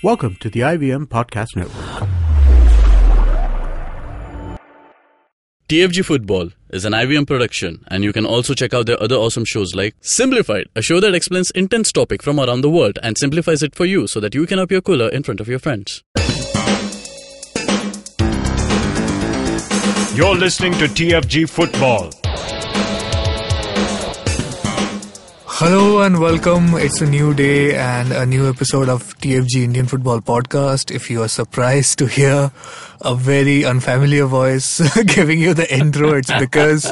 Welcome to the IVM Podcast Network. TFG Football is an IVM production, and you can also check out their other awesome shows like Simplified, a show that explains intense topic from around the world and simplifies it for you so that you can appear cooler in front of your friends. You're listening to TFG Football. Hello and welcome. It's a new day and a new episode of TFG Indian Football Podcast. If you are surprised to hear a very unfamiliar voice giving you the intro, it's because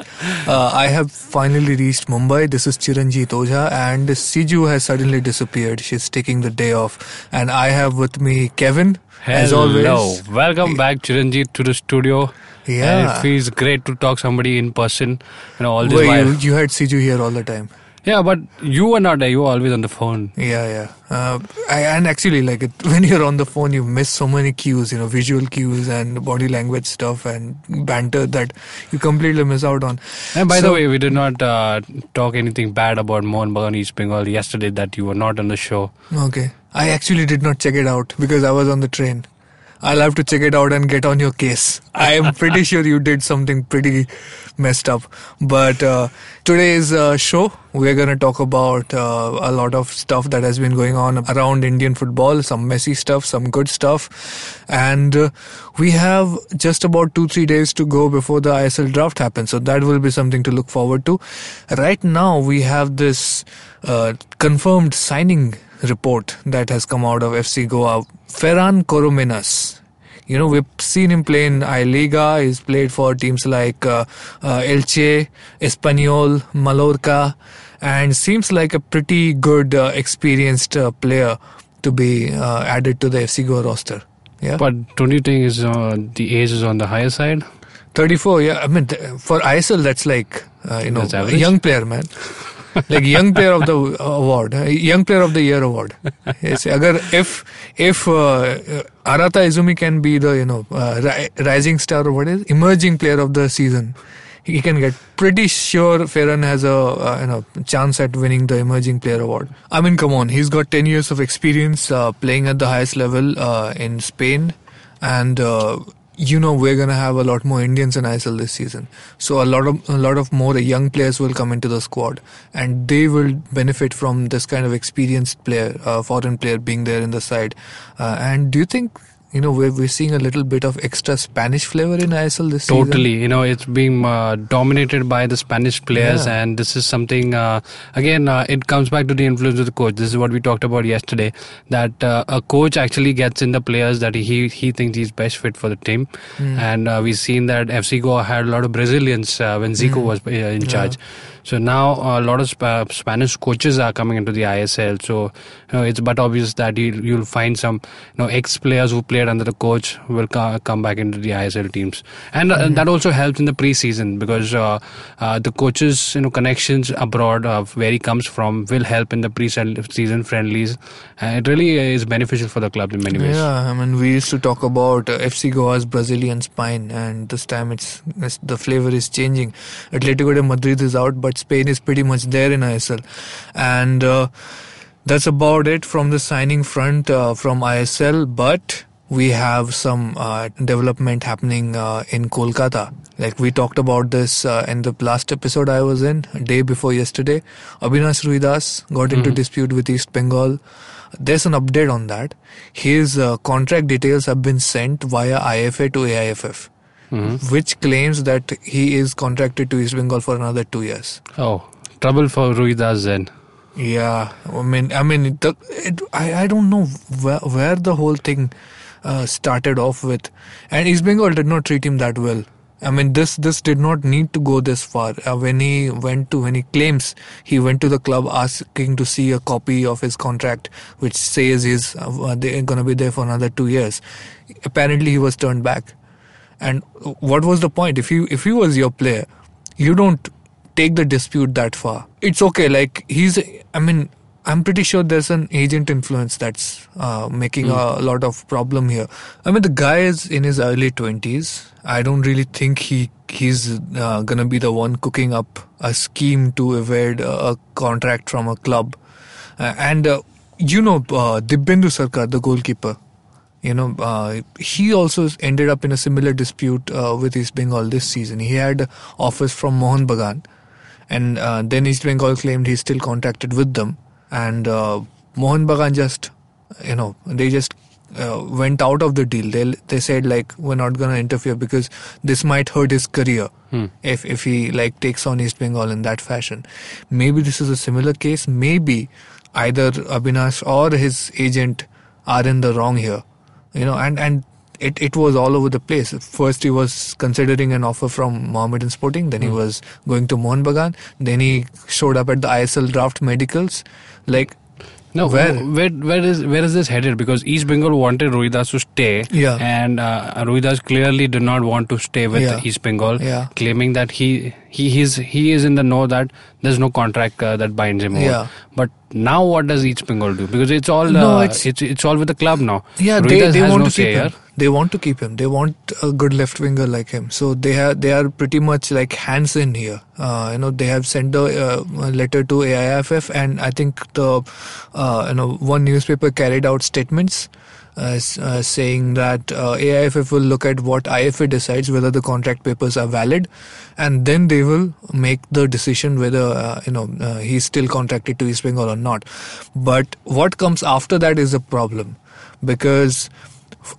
uh, I have finally reached Mumbai. This is Chiranjit Ojha and Siju has suddenly disappeared. She's taking the day off. And I have with me Kevin, as always. Hello, welcome back, Chiranjit, to the studio. Yeah. And it feels great to talk somebody in person. You know, all this Where while. you, you had Siju here all the time. Yeah, but you were not there. You were always on the phone. Yeah, yeah. Uh, I, and actually, like it, when you're on the phone, you miss so many cues, you know, visual cues and body language stuff and banter that you completely miss out on. And by So- the way, we did not uh, talk anything bad about Mohan Bagan East Bengal yesterday that you were not on the show. Okay. I actually did not check it out because I was on the train. I'll have to check it out and get on your case. I am pretty sure you did something pretty messed up. But uh, today's uh, show, we're going to talk about uh, a lot of stuff that has been going on around Indian football, some messy stuff, some good stuff. And uh, we have just about two, three days to go before the ISL draft happens. So that will be something to look forward to. Right now, we have this uh, confirmed signing report that has come out of FC Goa. Ferran Corominas. You know, we've seen him play in I Liga. He's played for teams like uh, uh, Elche, Espanyol, Mallorca, and seems like a pretty good, uh, experienced uh, player to be uh, added to the FC Goa roster. Yeah, But don't you think is uh, the age is on the higher side? 34. Yeah, I mean, th- for ISL, that's like uh, you know, a young player, man. like young player of the award, uh, young player of the year award. Yes, agar if if uh, Arata Izumi can be the you know uh, ri- rising star or what is emerging player of the season, he can get pretty sure Ferran has a uh, you know chance at winning the emerging player award. I mean, come on, he's got 10 years of experience uh, playing at the highest level uh, in Spain, and uh, you know we're gonna have a lot more Indians in ISL this season. So a lot of a lot of more young players will come into the squad, and they will benefit from this kind of experienced player, uh, foreign player being there in the side. Uh, and do you think? You know, we're, we're seeing a little bit of extra Spanish flavor in ISL this season. Totally, you know, it's being uh, dominated by the Spanish players, Yeah. and this is something. Uh, again, uh, it comes back to the influence of the coach. This is what we talked about yesterday. That uh, a coach actually gets in the players that he he thinks he's best fit for the team, Hmm. and uh, we've seen that FC Goa had a lot of Brazilians uh, when Zico was uh, in charge. So now uh, a lot of Sp- Spanish coaches are coming into the ISL. So you know, it's but obvious that you, you'll find some you know ex players who played under the coach will co- come back into the ISL teams, and uh, that also helps in the preseason because uh, uh, the coaches you know connections abroad of where he comes from will help in the pre-season friendlies. And it really is beneficial for the club in many ways. Yeah, I mean, we used to talk about uh, FC Goa's Brazilian spine, and this time it's, it's the flavor is changing. Atletico de Madrid is out, but Spain is pretty much there in ISL, and uh, that's about it from the signing front uh, from ISL. But we have some uh, development happening uh, in Kolkata. Like we talked about this uh, in the last episode I was in, day before yesterday. Abinash Ruidas got into dispute with East Bengal. There's an update on that. His uh, contract details have been sent via IFA to AIFF, which claims that he is contracted to East Bengal for another two years. Oh, trouble for Ruidas then. Yeah, I mean, I mean, it, it, I, I don't know where, where the whole thing uh, started off with, and East Bengal did not treat him that well. I mean, this this did not need to go this far. Uh, when he went to when he claims he went to the club asking to see a copy of his contract, which says he's uh, going to be there for another two years. Apparently, he was turned back. And what was the point? If you if he was your player, you don't take the dispute that far. It's okay. Like he's, I mean, I'm pretty sure there's an agent influence that's uh, making a lot of problem here. I mean, the guy is in his early 20s. I don't really think he he's uh, gonna be the one cooking up a scheme to evade a, contract from a club. Uh, and uh, you know, uh, Dibyendu Sarkar, the goalkeeper, you know, uh, he also ended up in a similar dispute uh, with East Bengal this season. He had offers from Mohan Bagan, and uh, then East Bengal claimed he's still contracted with them, and uh, Mohan Bagan just, you know, they just uh, went out of the deal. They they said like we're not gonna interfere because this might hurt his career if if he like takes on East Bengal in that fashion. Maybe this is a similar case. Maybe either Abinash or his agent are in the wrong here. You know, and and it, it was all over the place. First, he was considering an offer from Mohammedan Sporting. Then he hmm. was going to Mohan Bagan. Then he showed up at the ISL draft medicals. Like, No, Where? where where is where is this headed? Because East Bengal wanted Ruidas to stay, Yeah. and uh, Ruidas clearly did not want to stay with Yeah. East Bengal, Yeah. claiming that he he is he is in the know that there's no contract uh, that binds him. over. Yeah. But now what does East Bengal do? Because it's all No, uh, it's- it's, it's all with the club now. yeah, they, Ruidas they has want no to keep say him. here. They want to keep him. They want a good left winger like him. So they have they are pretty much like hands in here. Uh, you know, they have sent a, uh, letter to AIFF, and I think the uh, you know one newspaper carried out statements. Uh, uh, saying that uh, AIFF will look at what IFA decides whether the contract papers are valid, and then they will make the decision whether you know he's still contracted to East Bengal or not. But what comes after that is a problem, because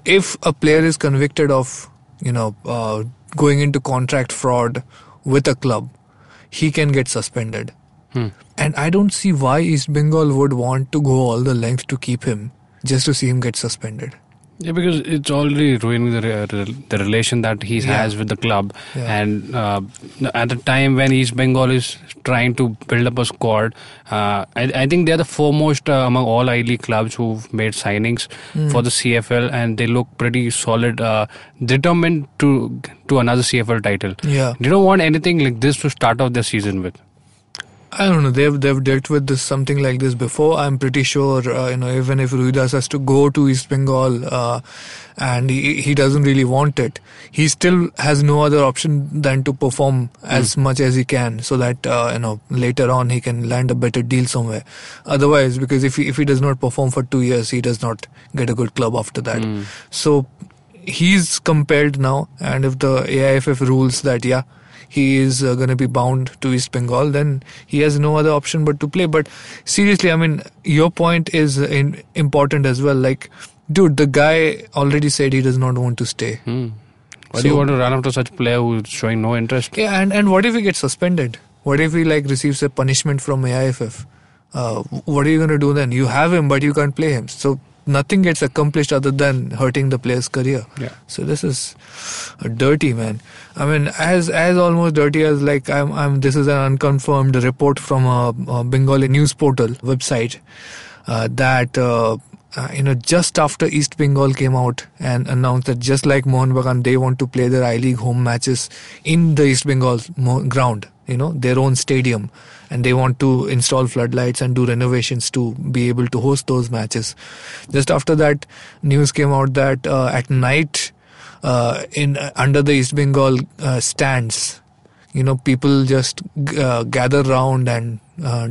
if a player is convicted of you know uh, going into contract fraud with a club, he can get suspended. And I don't see why East Bengal would want to go all the length to keep him just to see him get suspended. Yeah, because it's already ruining the re- re- the relation that he Yeah. has with the club, Yeah. and uh, at the time when East Bengal is trying to build up a squad, uh, I, I think they're the foremost uh, among all I League clubs who've made signings Hmm. for the CFL, and they look pretty solid, uh, determined to to another CFL title. Yeah. They don't want anything like this to start off their season with. I don't know. They've they've dealt with this something like this before. I'm pretty sure. Uh, you know, even if Ruidas has to go to East Bengal, uh, and he he doesn't really want it, he still has no other option than to perform as much as he can, so that uh, you know later on he can land a better deal somewhere. Otherwise, because if he if he does not perform for two years, he does not get a good club after that. So he's compelled now, and if the AIFF rules that yeah he is uh, going to be bound to East Bengal, then he has no other option but to play. But seriously, I mean, your point is in, important as well. Like, dude, the guy already said he does not want to stay. Hmm. Why do you want to run after such a player who's showing no interest? Yeah, and, and what if he gets suspended? What if he like receives a punishment from AIFF? Uh, what are you going to do then? You have him, but you can't play him. So nothing gets accomplished other than hurting the player's career. Yeah. So this is dirty, man. I mean, as as almost dirty as like I'm. I'm. This is an unconfirmed report from a, a Bengali news portal website uh, that. Uh, uh, you know, just after East Bengal came out and announced that just like Mohun Bagan, they want to play their I League home matches in the East Bengal ground, you know, their own stadium, and they want to install floodlights and do renovations to be able to host those matches. Just after that, news came out that uh, at night, uh, in uh, under the East Bengal uh, stands, you know, people just gather round and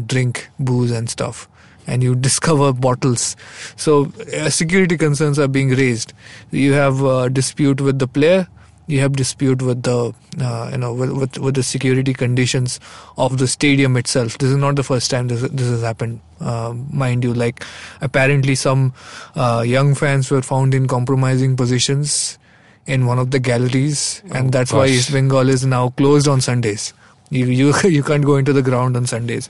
drink booze and stuff. And you discover bottles. So uh, security concerns are being raised. You have uh, dispute with the player. You have dispute with the uh, you know with, with with the security conditions of the stadium itself. This is not the first time this this has happened, uh, mind you. Like apparently some uh, young fans were found in compromising positions in one of the galleries, and Oh, that's why gosh. East Bengal is now closed on Sundays. You you you can't go into the ground on Sundays,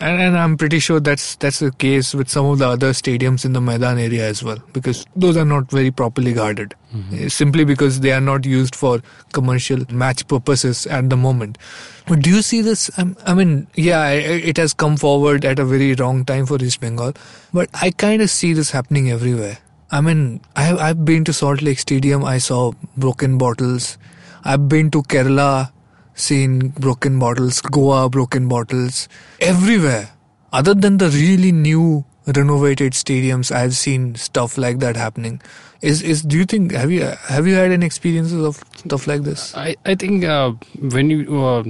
and and I'm pretty sure that's that's the case with some of the other stadiums in the Maidan area as well, because those are not very properly guarded, Uh, simply because they are not used for commercial match purposes at the moment. But do you see this? Um, I mean, yeah, it has come forward at a very wrong time for East Bengal, but I kind of see this happening everywhere. I mean, I've, I've been to Salt Lake Stadium, I saw broken bottles. I've been to Kerala, seen broken bottles, Goa, broken bottles, everywhere. Other than the really new renovated stadiums, I've seen stuff like that happening. Is is do you think have you have you had any experiences of stuff like this? I, I think uh, when you uh,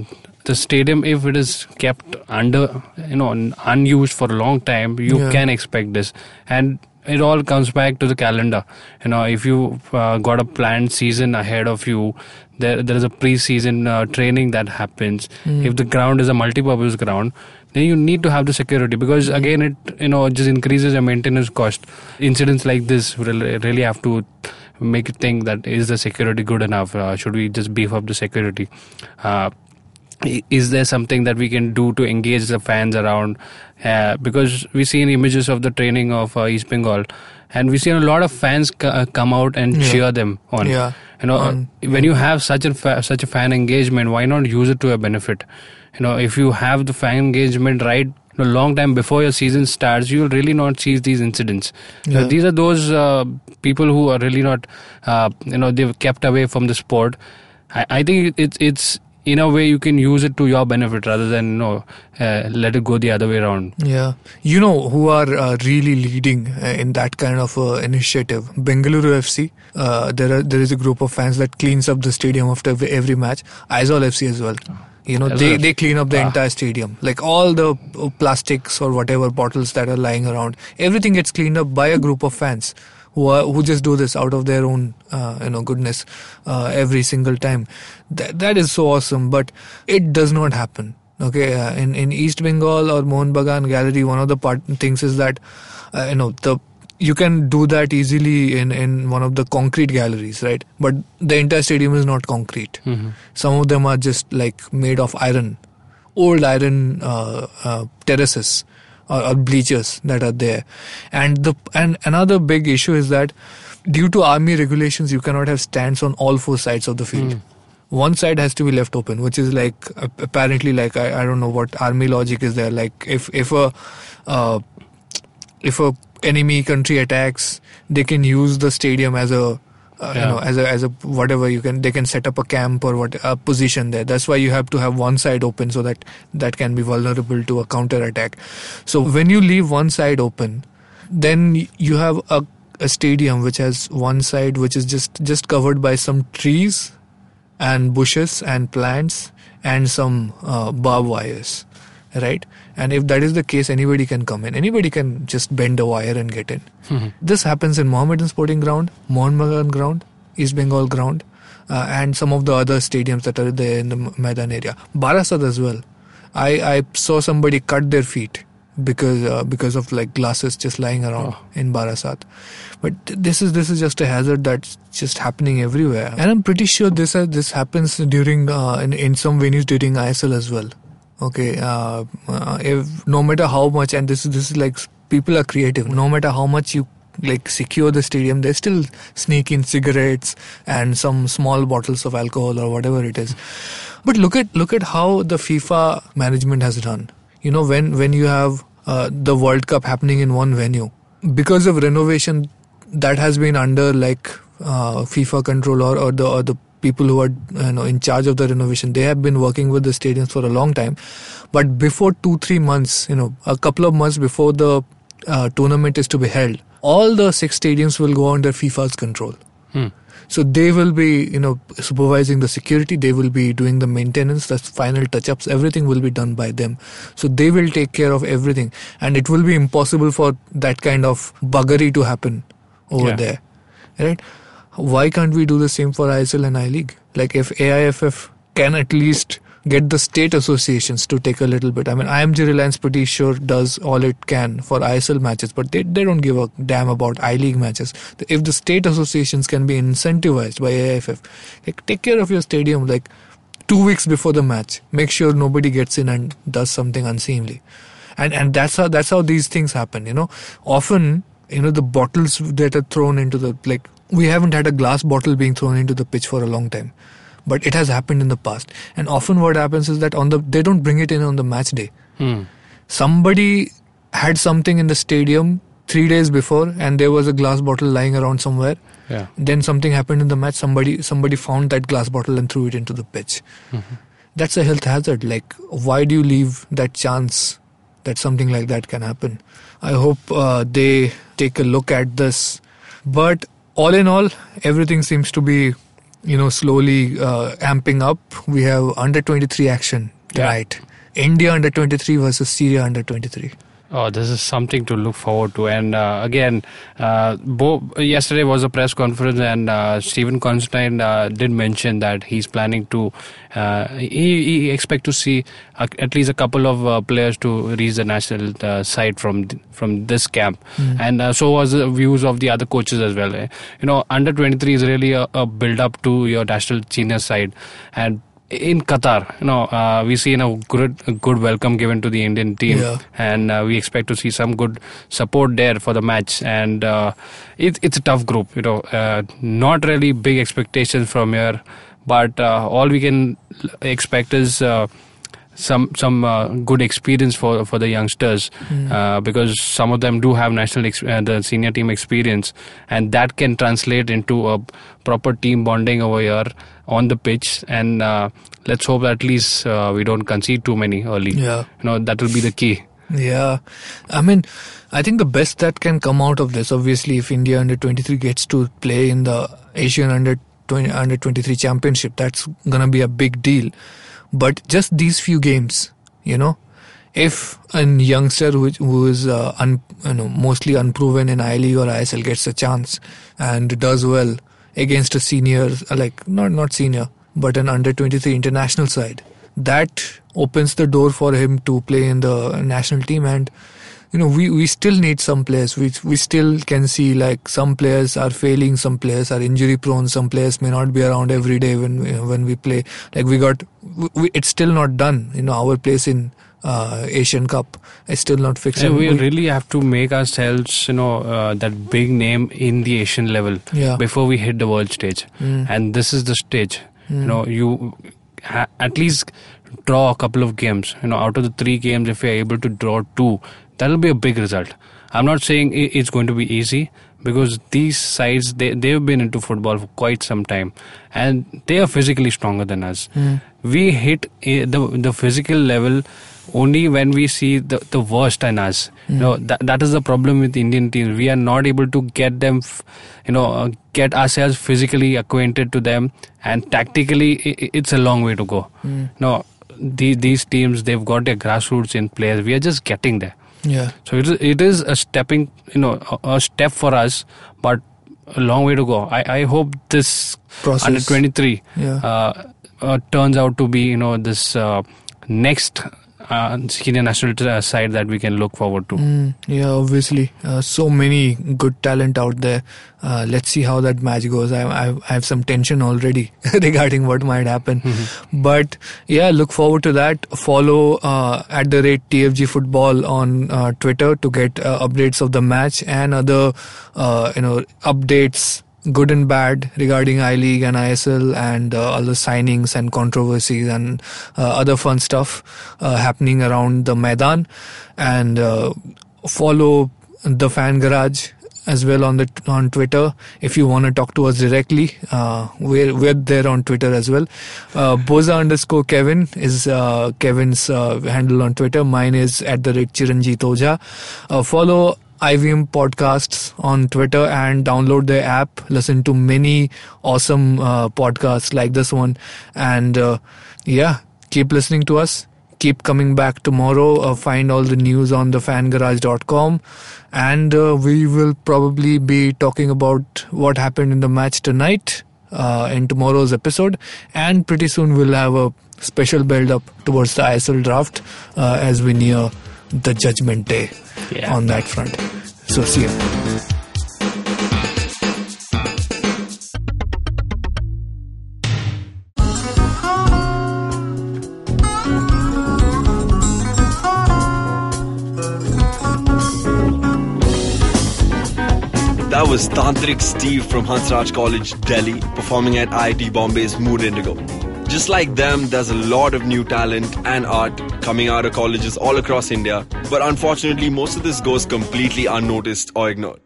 the stadium, if it is kept under, you know, unused for a long time, you Yeah. can expect this. And it all comes back to the calendar. You know, if you uh, got a planned season ahead of you, there there is a pre-season uh, training that happens. If the ground is a multi-purpose ground, then you need to have the security because again, it you know just increases your maintenance cost. Incidents like this really, really have to make you think that is the security good enough? Uh, should we just beef up the security? Uh, is there something that we can do to engage the fans around uh, because we seen images of the training of uh, east bengal and we seen a lot of fans c- uh, come out and Yeah. cheer them on Yeah. You know On- when you have such a fa- such a fan engagement why not use it to your benefit? You know if you have the fan engagement right a long time before your season starts you will really not see these incidents. Yeah. these are those uh, people who are really not uh, you know they've kept away from the sport. I, I think it's it's in a way you can use it to your benefit rather than you know uh, let it go the other way around. Yeah, you know who are uh, really leading uh, in that kind of uh, initiative? Bengaluru FC. Uh, there are there is a group of fans that cleans up the stadium after every, match. Aizawl FC as well. You know they they clean up the Ah. entire stadium, like all the uh, plastics or whatever bottles that are lying around. Everything gets cleaned up by a group of fans who are, who just do this out of their own uh, you know goodness uh, every single time. That that is so awesome, but it does not happen. Okay, uh, in in East Bengal or Mohan Bagan Gallery, one of the part things is that uh, you know the you can do that easily in in one of the concrete galleries, right? But the entire stadium is not concrete. Some of them are just like made of iron, old iron uh, uh, terraces or, or bleachers that are there. And the and another big issue is that due to army regulations, you cannot have stands on all four sides of the field. One side has to be left open, which is like apparently like I, I don't know what army logic is there. Like if if a uh, if a enemy country attacks, they can use the stadium as a uh, you know as a as a whatever you can they can set up a camp or what a position there. That's why you have to have one side open so that that can be vulnerable to a counter attack. So when you leave one side open, then you have a a stadium which has one side which is just just covered by some trees and bushes and plants and some uh, barbed wires right? And if that is the case anybody can come in. Anybody can just bend a wire and get in. This happens in mohammedan sporting ground mohan ground east bengal ground uh, and some of the other stadiums that are there in the Maidan area. Barasat as well. I i saw somebody cut their feet because uh, because of like glasses just lying around in Barasat. But th- this is this is just a hazard that's just happening everywhere, and I'm pretty sure this uh, this happens during uh, in in some venues during ISL as well. Okay, uh, uh, if no matter how much, and this is this is like people are creative. No matter how much you like secure the stadium, they still sneak in cigarettes and some small bottles of alcohol or whatever it is. But look at look at how the FIFA management has done. You know, when when you have uh, the World Cup happening in one venue because of renovation that has been under like uh, FIFA control or, or the or the people who are you know in charge of the renovation. They have been working with the stadiums for a long time, but before two three months, you know, a couple of months before the uh, tournament is to be held, all the six stadiums will go under FIFA's control. So they will be, you know, supervising the security. They will be doing the maintenance, the final touch-ups. Everything will be done by them. So they will take care of everything, and it will be impossible for that kind of buggery to happen over Yeah. there, right? Why can't we do the same for ISL and I League? Like if AIFF can at least get the state associations to take a little bit. I mean, IMG Reliance pretty sure does all it can for ISL matches, but they, they don't give a damn about I League matches. If the state associations can be incentivized by AIFF, like take care of your stadium like two weeks before the match. Make sure nobody gets in and does something unseemly. And and that's how that's how these things happen. You know, often you know the bottles that are thrown into the like we haven't had a glass bottle being thrown into the pitch for a long time but it has happened in the past. And often what happens is that on the they don't bring it in on the match day. Hmm. somebody had something in the stadium 3 days before and there was a glass bottle lying around somewhere. Yeah. then something happened in the match. Somebody somebody found that glass bottle and threw it into the pitch. That's a health hazard. Like why do you leave that chance that something like that can happen? I hope uh, they take a look at this. But all in all everything seems to be you know slowly uh, amping up we have under 23 action Yeah. Right. India under 23 versus Syria under 23. Oh, this is something to look forward to. And uh, again, uh, Bo, yesterday was a press conference, and uh, Stephen Constantine uh, did mention that he's planning to. Uh, he, he expect to see a, at least a couple of uh, players to reach the national uh, side from from this camp, and uh, so was the views of the other coaches as well. eh. You know, under 23 is really a, a build up to your national senior side, and in Qatar, you know, uh, we see a good good welcome given to the Indian team, Yeah. and uh, we expect to see some good support there for the match. And uh, it, it's a tough group, you know, uh, not really big expectations from here, but uh, all we can expect is. Uh, some some uh, good experience for for the youngsters uh, because some of them do have national ex- uh, the senior team experience and that can translate into a proper team bonding over here on the pitch and uh, let's hope that at least uh, we don't concede too many early Yeah. you know that will be the key Yeah, I mean, I think the best that can come out of this, obviously, if India under 23 gets to play in the Asian under 20, under 23 championship, that's gonna be a big deal. But just these few games, you know, if a youngster who, who is uh, un, you know mostly unproven in I League or ISL gets a chance and does well against a senior, like not not senior, but an under 23 international side, that opens the door for him to play in the national team. And you know we, we still need some players. We, we still can see like some players are failing some players are injury prone some players may not be around every day when we, when we play. Like we got we, it's still not done. You know our place in uh, Asian Cup is still not fixed And we we- really have to make ourselves, you know, uh, that big name in the Asian level Yeah. before we hit the world stage. Mm. And this is the stage. You know, you ha- at least draw a couple of games. You know, out of the three games, if you're able to draw two, that'll be a big result. I'm not saying it's going to be easy because these sides they they've been into football for quite some time and they are physically stronger than us. We hit eh, the the physical level only when we see the, the worst in us. You know that that is the problem with Indian teams. We are not able to get them, f- you know, uh, get ourselves physically acquainted to them, and tactically it's a long way to go. No, these these teams they've got their grassroots in place. We are just getting there. yeah So it is, it is a stepping, you know, a, a step for us, but a long way to go. I, I hope this Process. under 23 Yeah. uh, uh, turns out to be, you know, this uh, next uh, senior national uh, side that we can look forward to. Mm, yeah, obviously, uh, so many good talent out there. Uh, let's see how that match goes. I, I, I have some tension already regarding what might happen, but yeah, look forward to that. Follow uh, at the rate TFG Football on uh, Twitter to get uh, updates of the match and other, uh, you know, updates good and bad regarding I League and ISL and uh, the signings and controversies and uh, other fun stuff uh, happening around the Maidan. And uh, follow the Fan Garage as well on the on Twitter if you want to talk to us directly. Uh, we're we're there on Twitter as well. Uh, Boza underscore Kevin is Kevin's handle on Twitter. Mine is at the rate Chiranjit Ojha. Follow IVM podcasts on Twitter and download the app. Listen to many awesome uh, podcasts like this one, and uh, yeah, keep listening to us. Keep coming back tomorrow. Uh, find all the news on thefangarage.com, and uh, we will probably be talking about what happened in the match tonight uh, in tomorrow's episode, and pretty soon we'll have a special build up towards the ISL draft uh, as we near the judgment day Yeah. on that front. So see you. That was Tantrik Steve from Hansraj College, Delhi, performing at IIT Bombay's Mood Indigo. Just like them, there's a lot of new talent and art coming out of colleges all across India, but unfortunately, most of this goes completely unnoticed or ignored.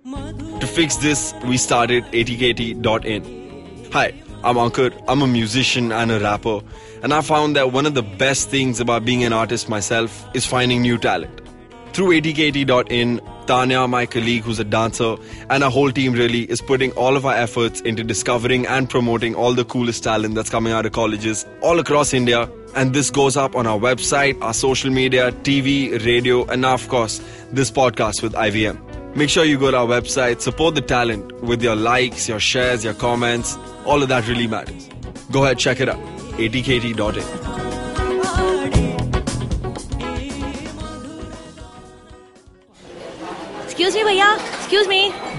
To fix this, we started atkt.in. Hi, I'm Ankur. I'm a musician and a rapper, and I found that one of the best things about being an artist myself is finding new talent. through atkt.in, Tanya, my colleague who's a dancer, and our whole team really is putting all of our efforts into discovering and promoting all the coolest talent that's coming out of colleges all across India. And this goes up on our website, our social media, TV, radio, and of course, this podcast with IVM. Make sure you go to our website, support the talent with your likes, your shares, your comments. All of that really matters. Go ahead, check it out. atkt.in. Excuse me, भैया. Excuse me.